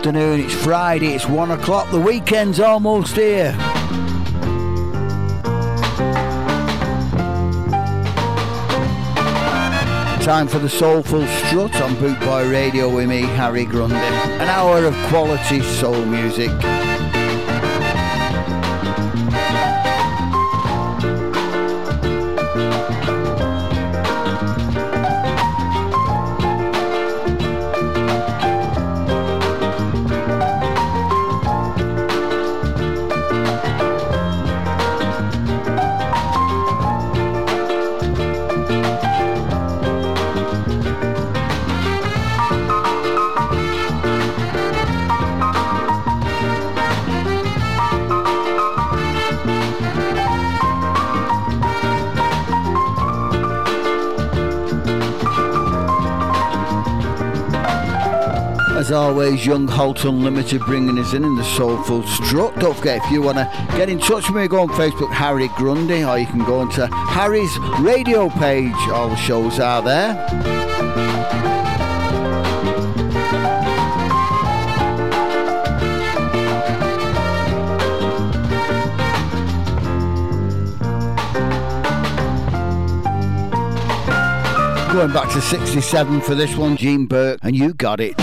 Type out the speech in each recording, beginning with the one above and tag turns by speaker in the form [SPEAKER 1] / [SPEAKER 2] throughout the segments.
[SPEAKER 1] Afternoon, it's Friday, it's one o'clock, the weekend's almost here. Time for the Soulful Strut on Bootboy Radio with me, Harry Grundy. An hour of quality soul music. Always, Young Holt Unlimited bringing us in in the Soulful Strut. Don't forget, if you want to get in touch with me, go on Facebook, Harry Grundy, or you can go onto Harry's radio page. All the shows are there. Going back to 67 for this one, Gene Burke, and you got it.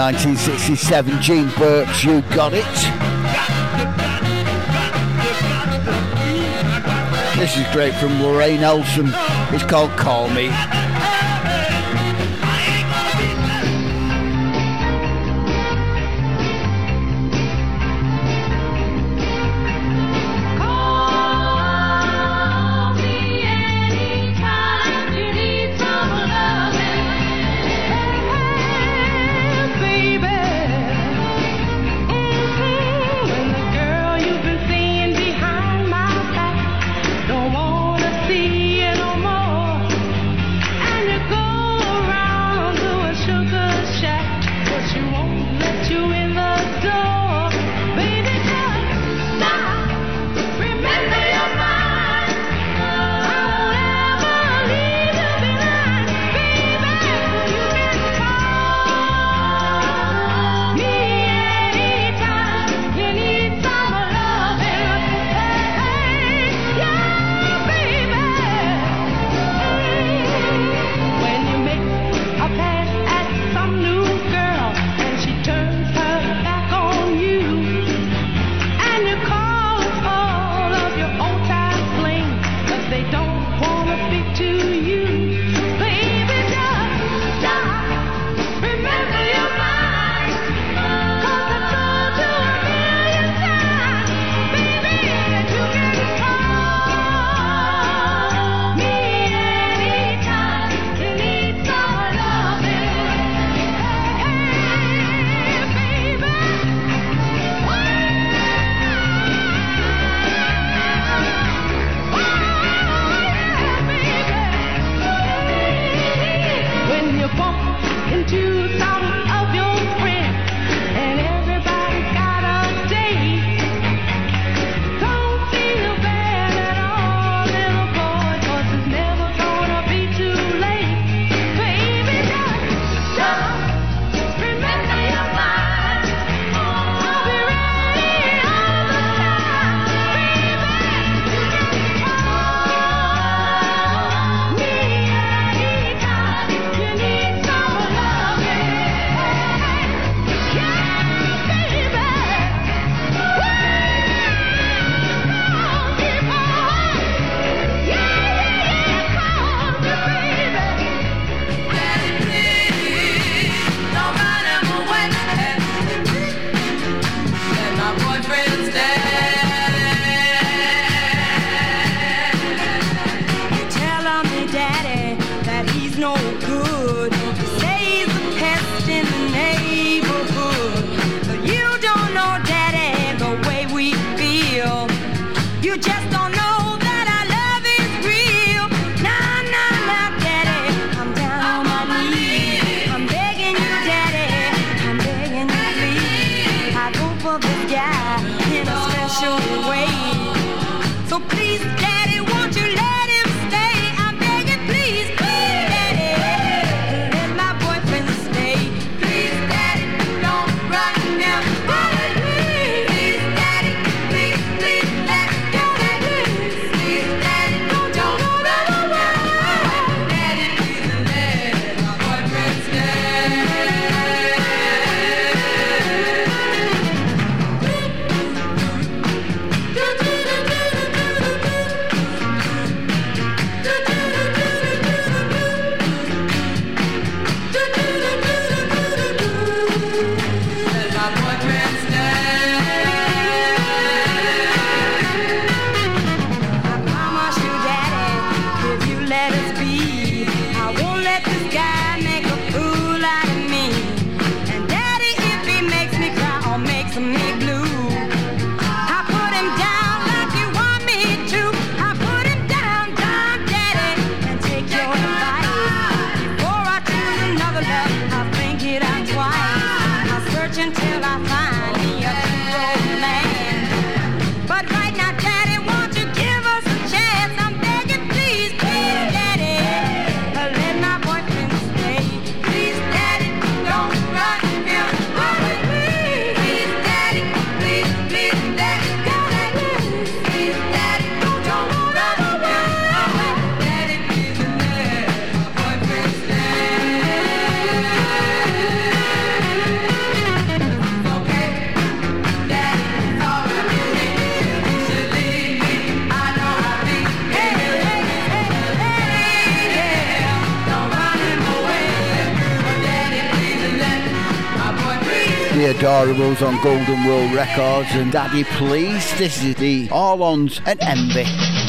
[SPEAKER 2] 1967, Gene Burke's You Got It. This is great from Lorraine Elson. It's called Call Me.
[SPEAKER 1] The on Golden World Records and Daddy Please. This is the Orlons and Envy.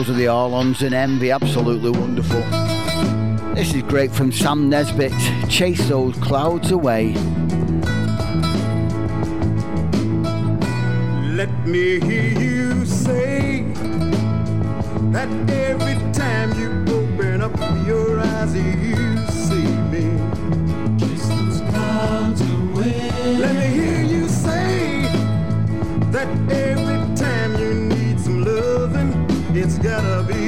[SPEAKER 1] The Orlons and Envy, absolutely wonderful. This is great from Sam Nesbitt, Chase Those Clouds Away.
[SPEAKER 3] Let me hear you say that every time you open up your eyes, you see me.
[SPEAKER 4] Chase those clouds away.
[SPEAKER 3] Let me hear you say that it's gotta be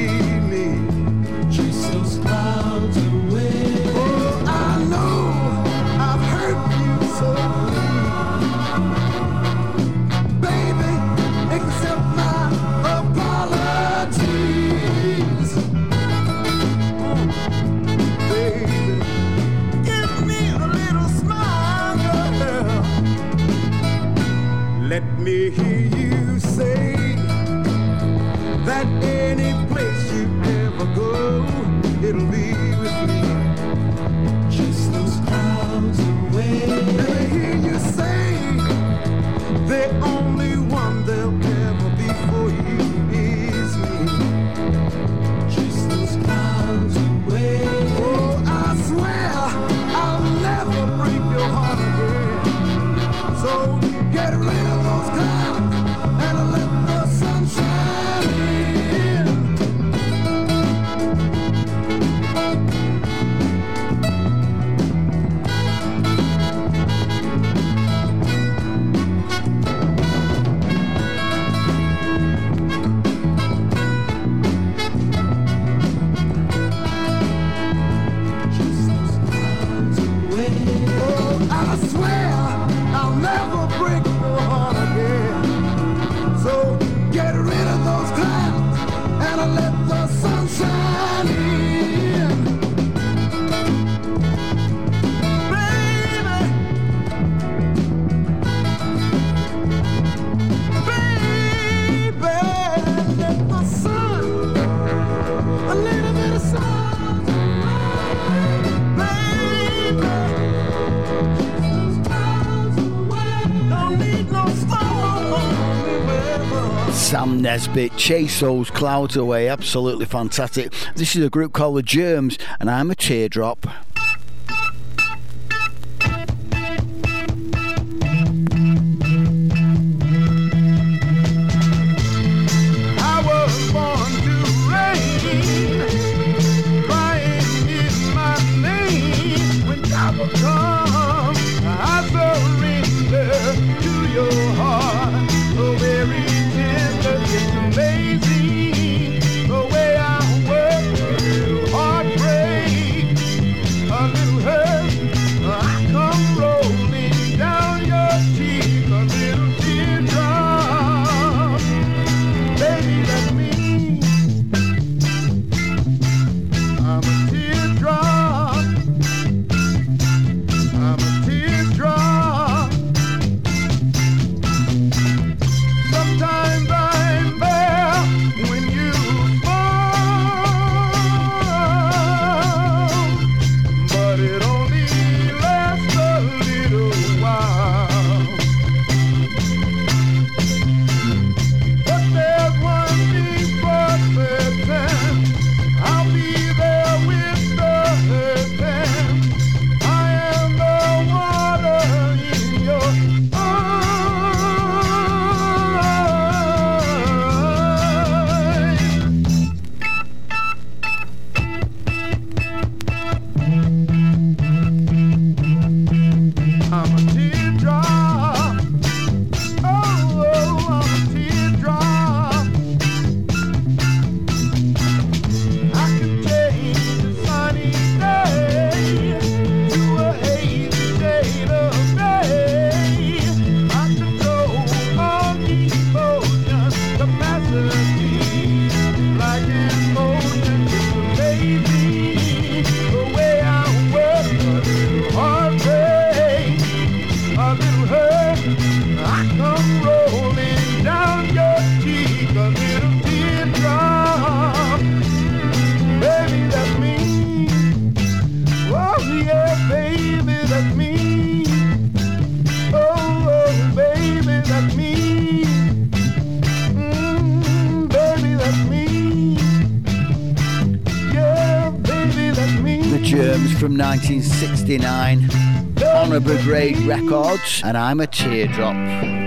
[SPEAKER 3] Sam Nesbitt, Chase Those Clouds Away, absolutely fantastic. This is a group called The Germs, and I'm a teardrop. 69 on a Brigade Records, and I'm a teardrop.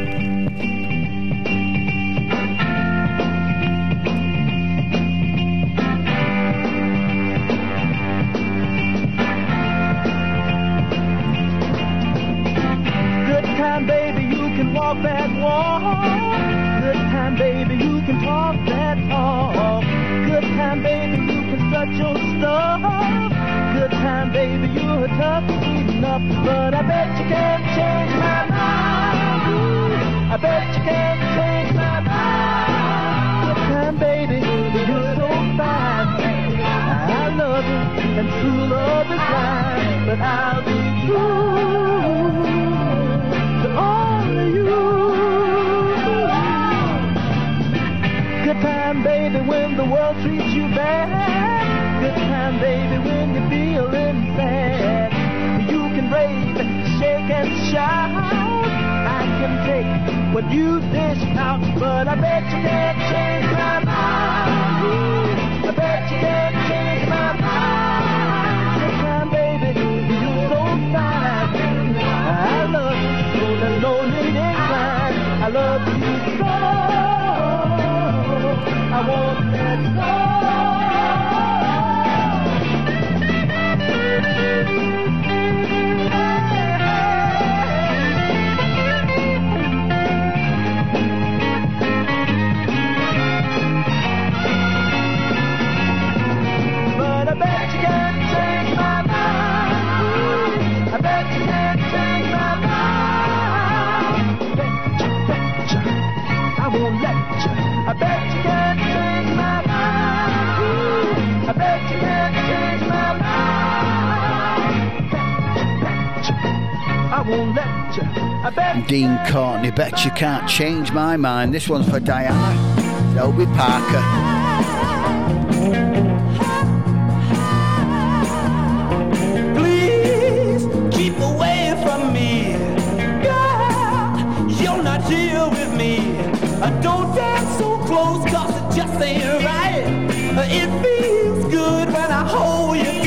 [SPEAKER 5] But I bet you can't change my mind. Ooh, I bet you can't change my mind. Time, baby, you're so fine. I love you, and true love is blind. But I'll be true to only you. Good time, baby, when the world treats you bad. When you dish out, but I bet you can't change my mind. I bet you can't. won't let you. I bet
[SPEAKER 3] Dean Courtney, bet you can't change my mind. This one's for Diana Shelby Parker.
[SPEAKER 5] Don't dance so
[SPEAKER 6] it just ain't right. Uh, it feels good when I hold you.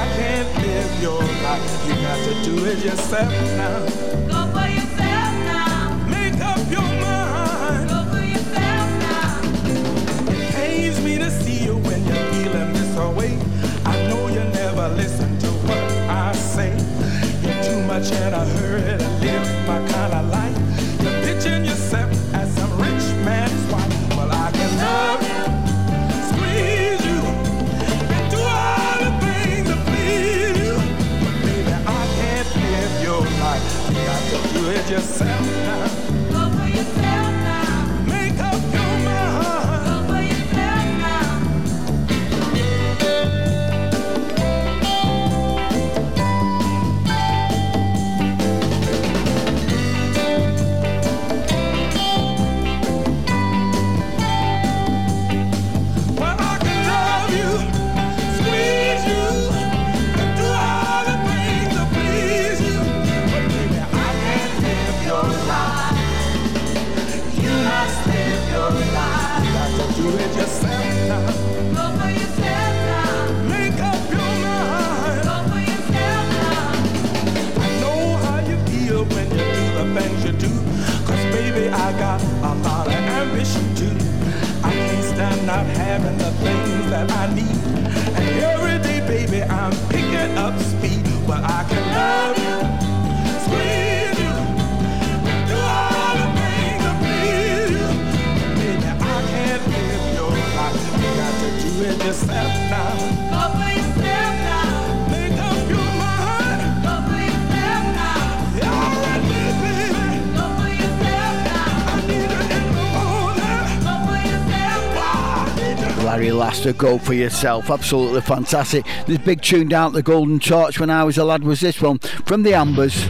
[SPEAKER 7] your life. You got to do it yourself now.
[SPEAKER 2] Go for yourself now.
[SPEAKER 7] Make up your mind.
[SPEAKER 2] Go for yourself now.
[SPEAKER 7] It pains me to see you when you're feeling this way. I know you never listen to what I say. You're too much in a hurry to live my kind of life. yourself. not having the things that I need. And every day, baby, I'm picking up speed, but I can love you. sweet.
[SPEAKER 1] Larry Laster, go for yourself. Absolutely fantastic. This big tune down the Golden Torch when I was a lad was this one from the Ambers.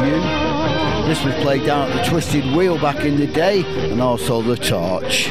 [SPEAKER 8] review. This was played out at the Twisted Wheel back in the day and also the Torch.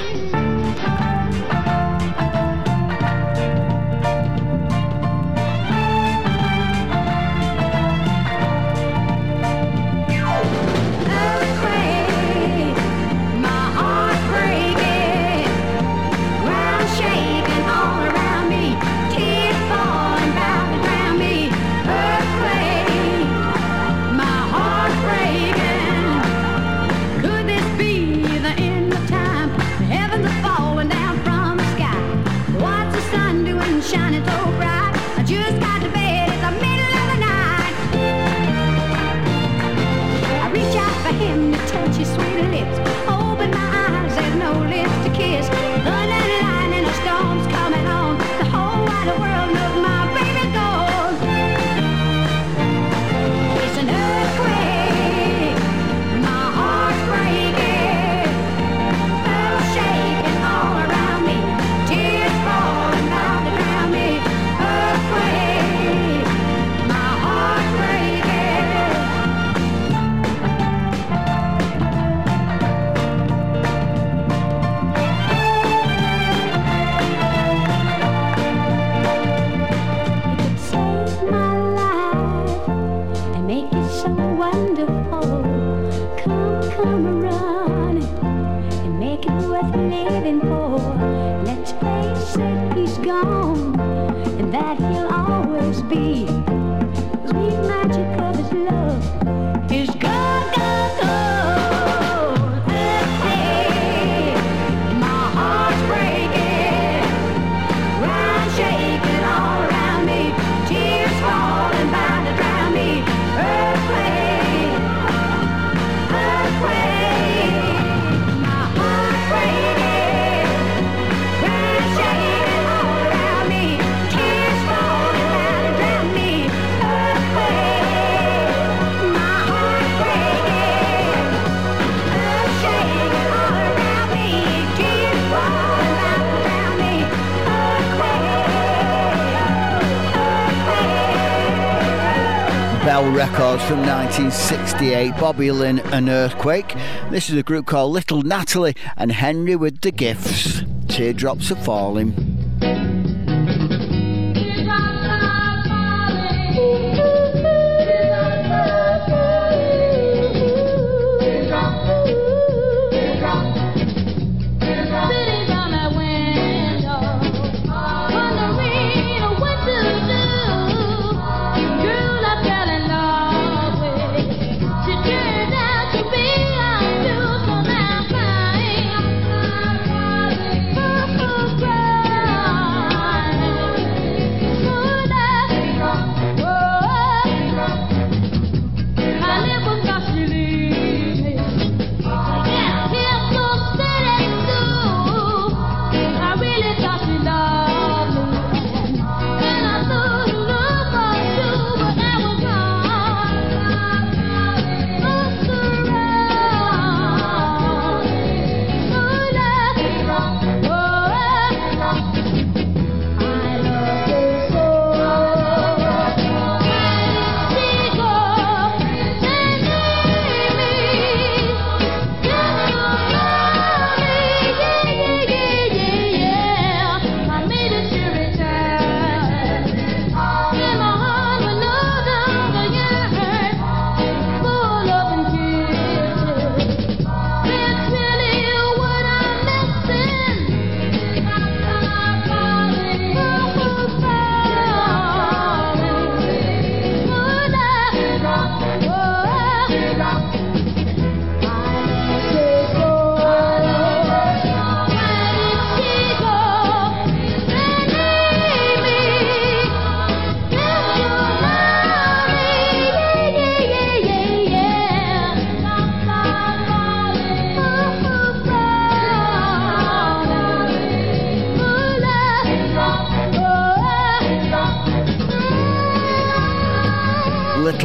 [SPEAKER 1] from
[SPEAKER 8] 1968, Bobby Lynn and Earthquake. This is a group called Little Natalie and Henry with the Gifts. Teardrops are falling.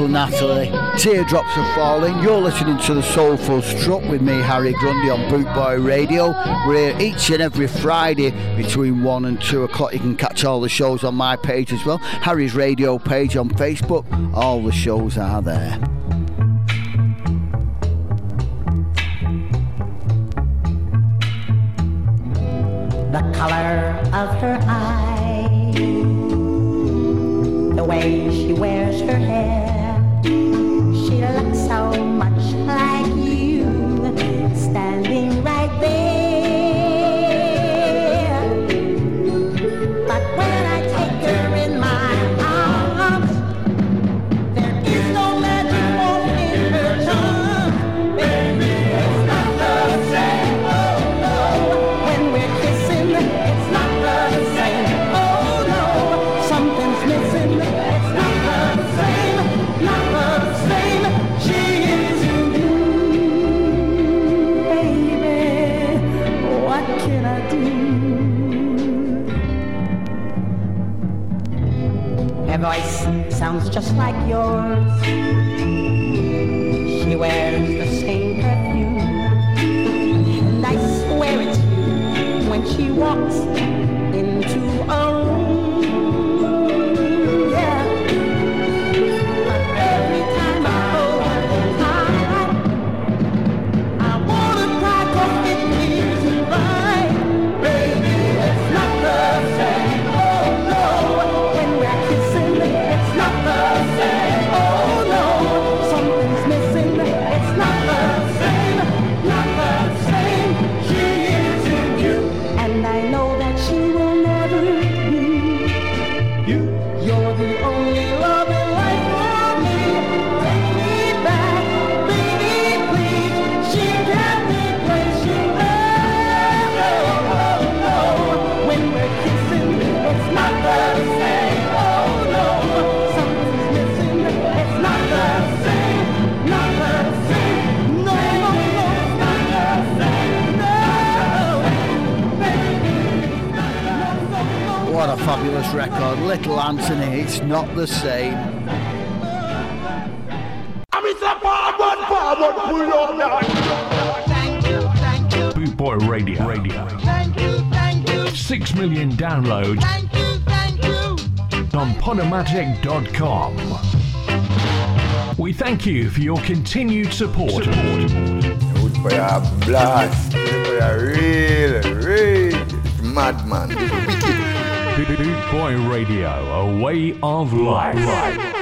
[SPEAKER 1] Little Natalie. Teardrops are falling. You're listening to the Soulful Strut with me, Harry Grundy, on Bootboy Radio. We're here each and every Friday between 1 and 2 o'clock. You can catch all the shows on my page as well. Harry's radio page on Facebook. All the shows are there.
[SPEAKER 9] the color of her eye, the way she wears her hair. So much like you, standing right there. Sounds just like yours.
[SPEAKER 1] Fabulous record. Little Anthony, it's not the same.
[SPEAKER 3] I'm in the forward, forward, pull up. Thank you, thank you,
[SPEAKER 5] Bootboy Radio. Radio.
[SPEAKER 3] thank you, thank you,
[SPEAKER 5] Six million downloads
[SPEAKER 3] thank you, thank you.
[SPEAKER 5] on Podomatic.com. We thank you for your continued support.
[SPEAKER 4] Good for your blast. Good for your real, real madman.
[SPEAKER 5] Bootboy Radio, a way of life.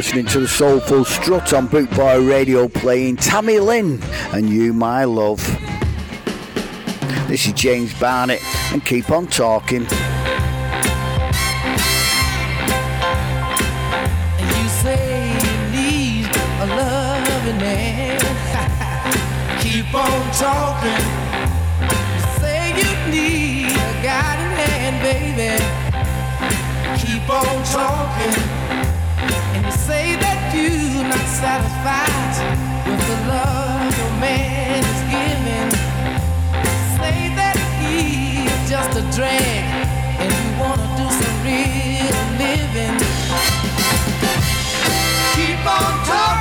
[SPEAKER 1] Listening to the Soulful Strut on Bootboy Radio playing Tami Lynn and You My Love. This is James Barnett and keep on talking.
[SPEAKER 2] Talking. Say you need a guiding hand, baby. Keep on talking. Satisfied with the love your man is giving. Say that he's just a drag and you wanna do some real living. Keep on talking.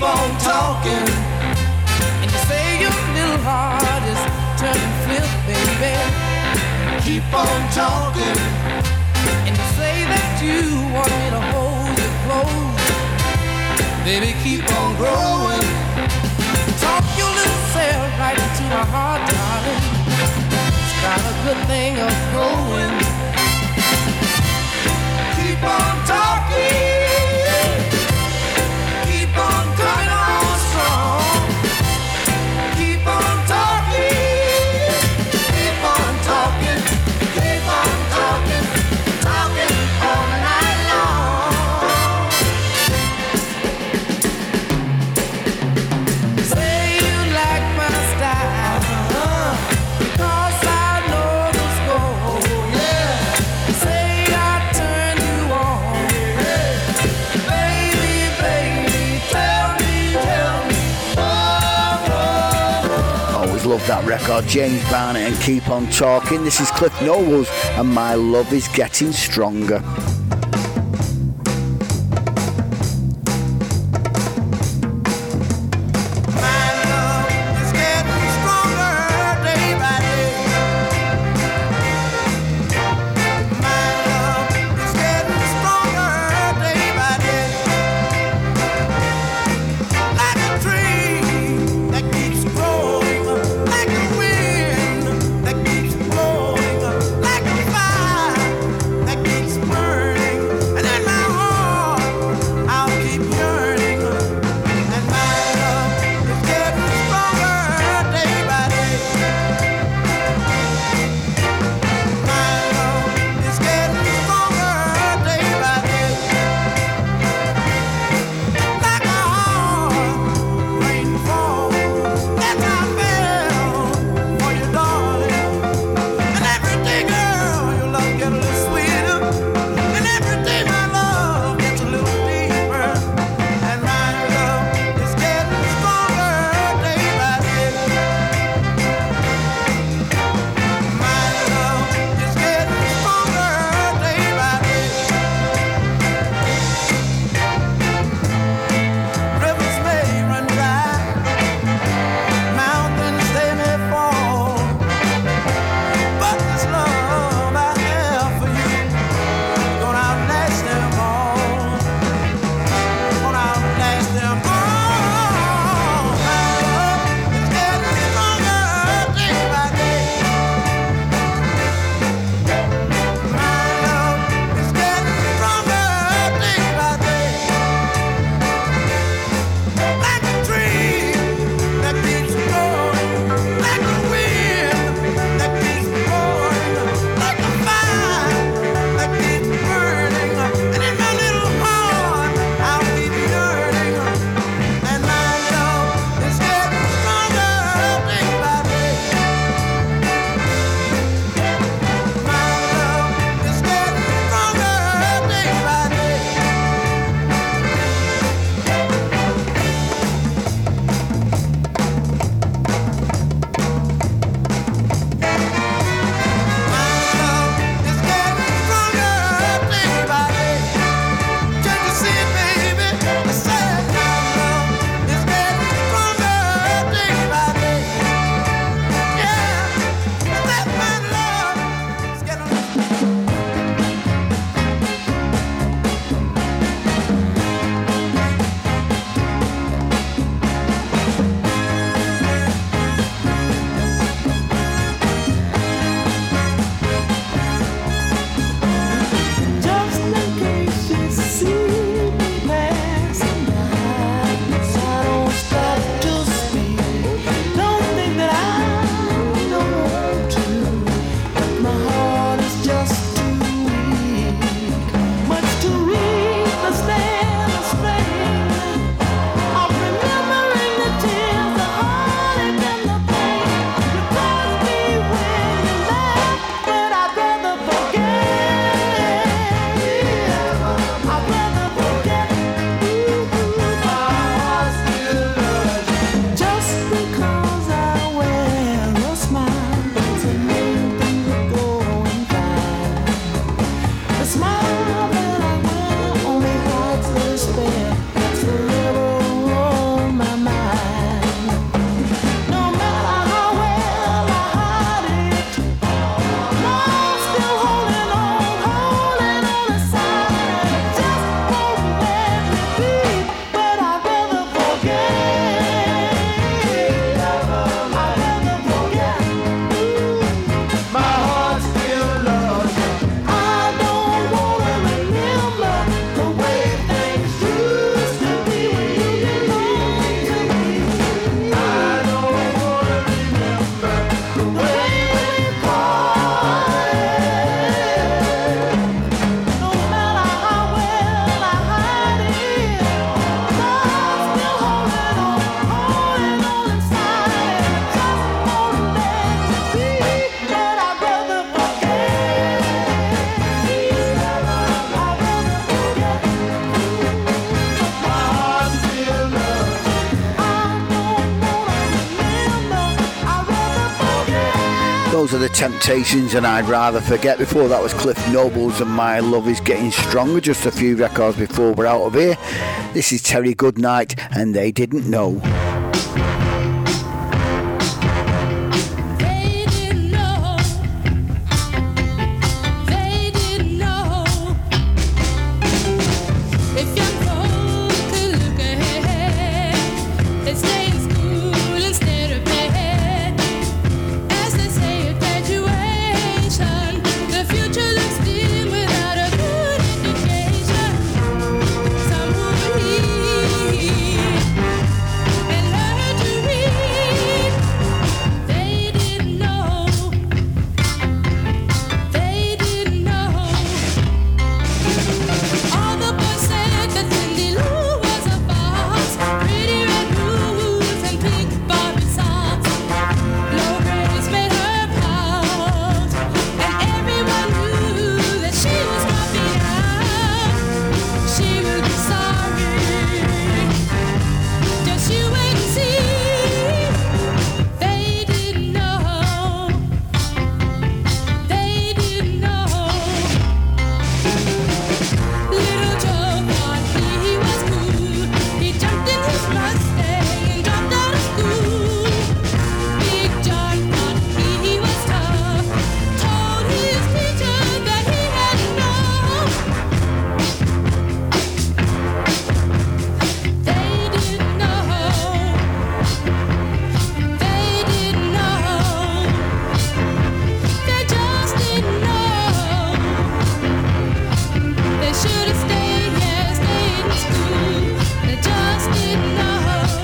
[SPEAKER 2] Keep on talking. And you say your little heart is turning flip, baby. Keep on talking. And you say that you want me to hold you close. Baby, keep on growing. Talk your little self right into my heart, darling. It's got a good thing of going.
[SPEAKER 1] That record, James Barnett and keep on talking. This is Cliff Nobles and my love is getting stronger.
[SPEAKER 2] Those are the temptations, and I'd rather forget. Before that was Cliff Nobles and My Love is Getting Stronger, just a few records before we're out of here. This is Terry Goodnight, and they didn't know.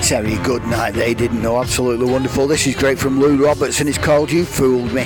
[SPEAKER 2] Terry Goodnight. They didn't know. Absolutely wonderful. This is great from Lou Robertson. It's called You Fooled Me.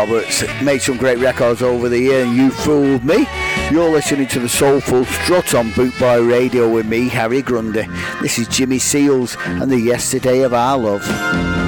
[SPEAKER 2] Roberts, made some great records over the year, and you fooled me. You're listening to the Soulful Strut on Bootboy Radio with me, Harry Grundy. This is Jimmy Seals and the Yesterday of Our Love.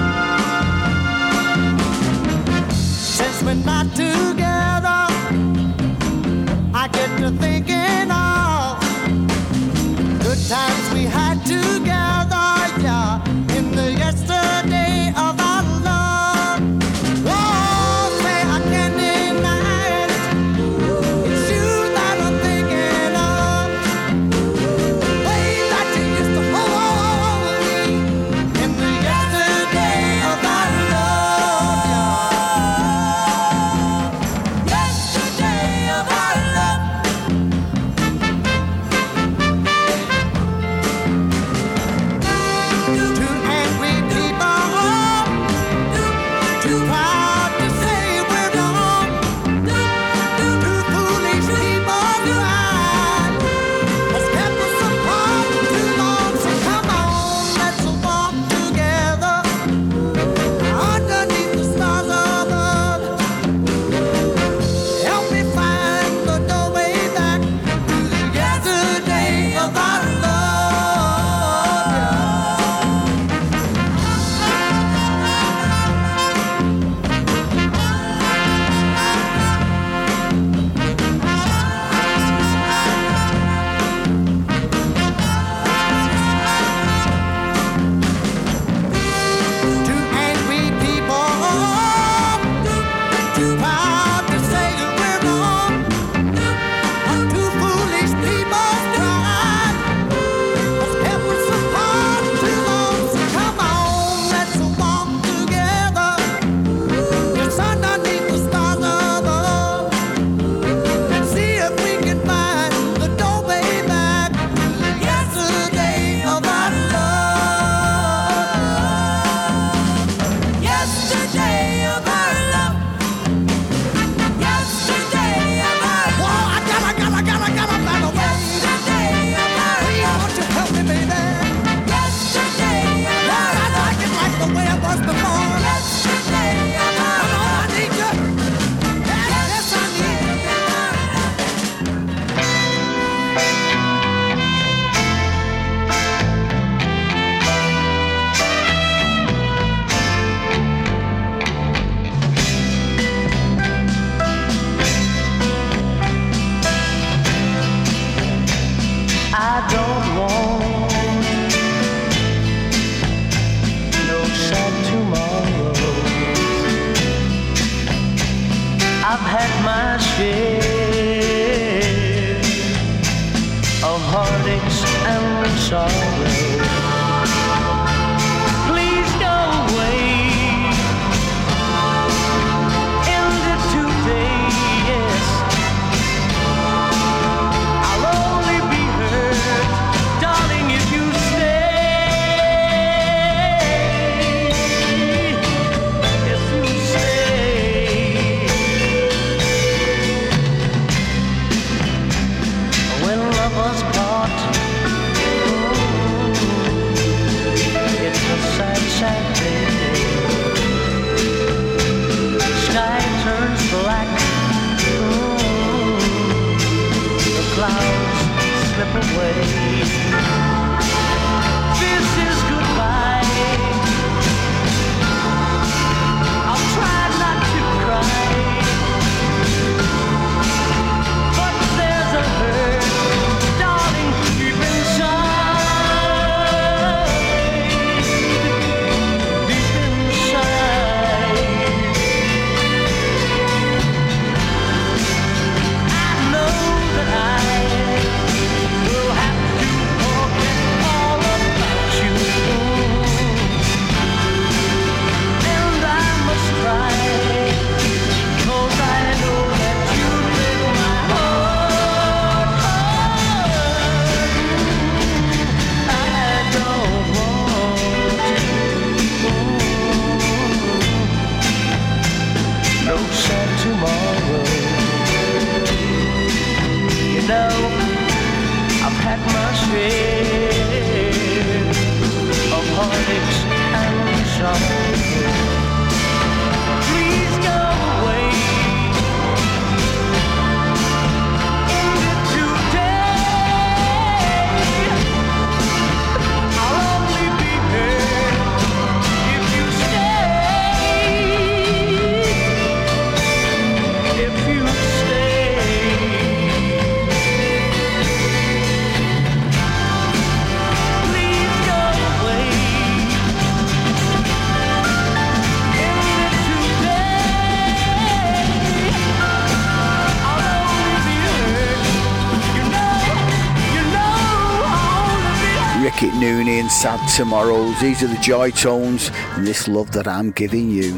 [SPEAKER 1] Noonie and Sad
[SPEAKER 2] Tomorrows. These are the joy tones and this love that I'm giving you.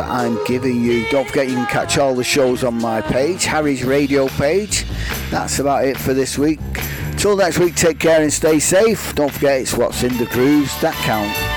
[SPEAKER 1] That I'm giving you. Don't forget you can catch all the shows on my page, Harry's radio page. That's about it for this week. Till next week, take care and stay safe. Don't forget it's what's in the grooves that count.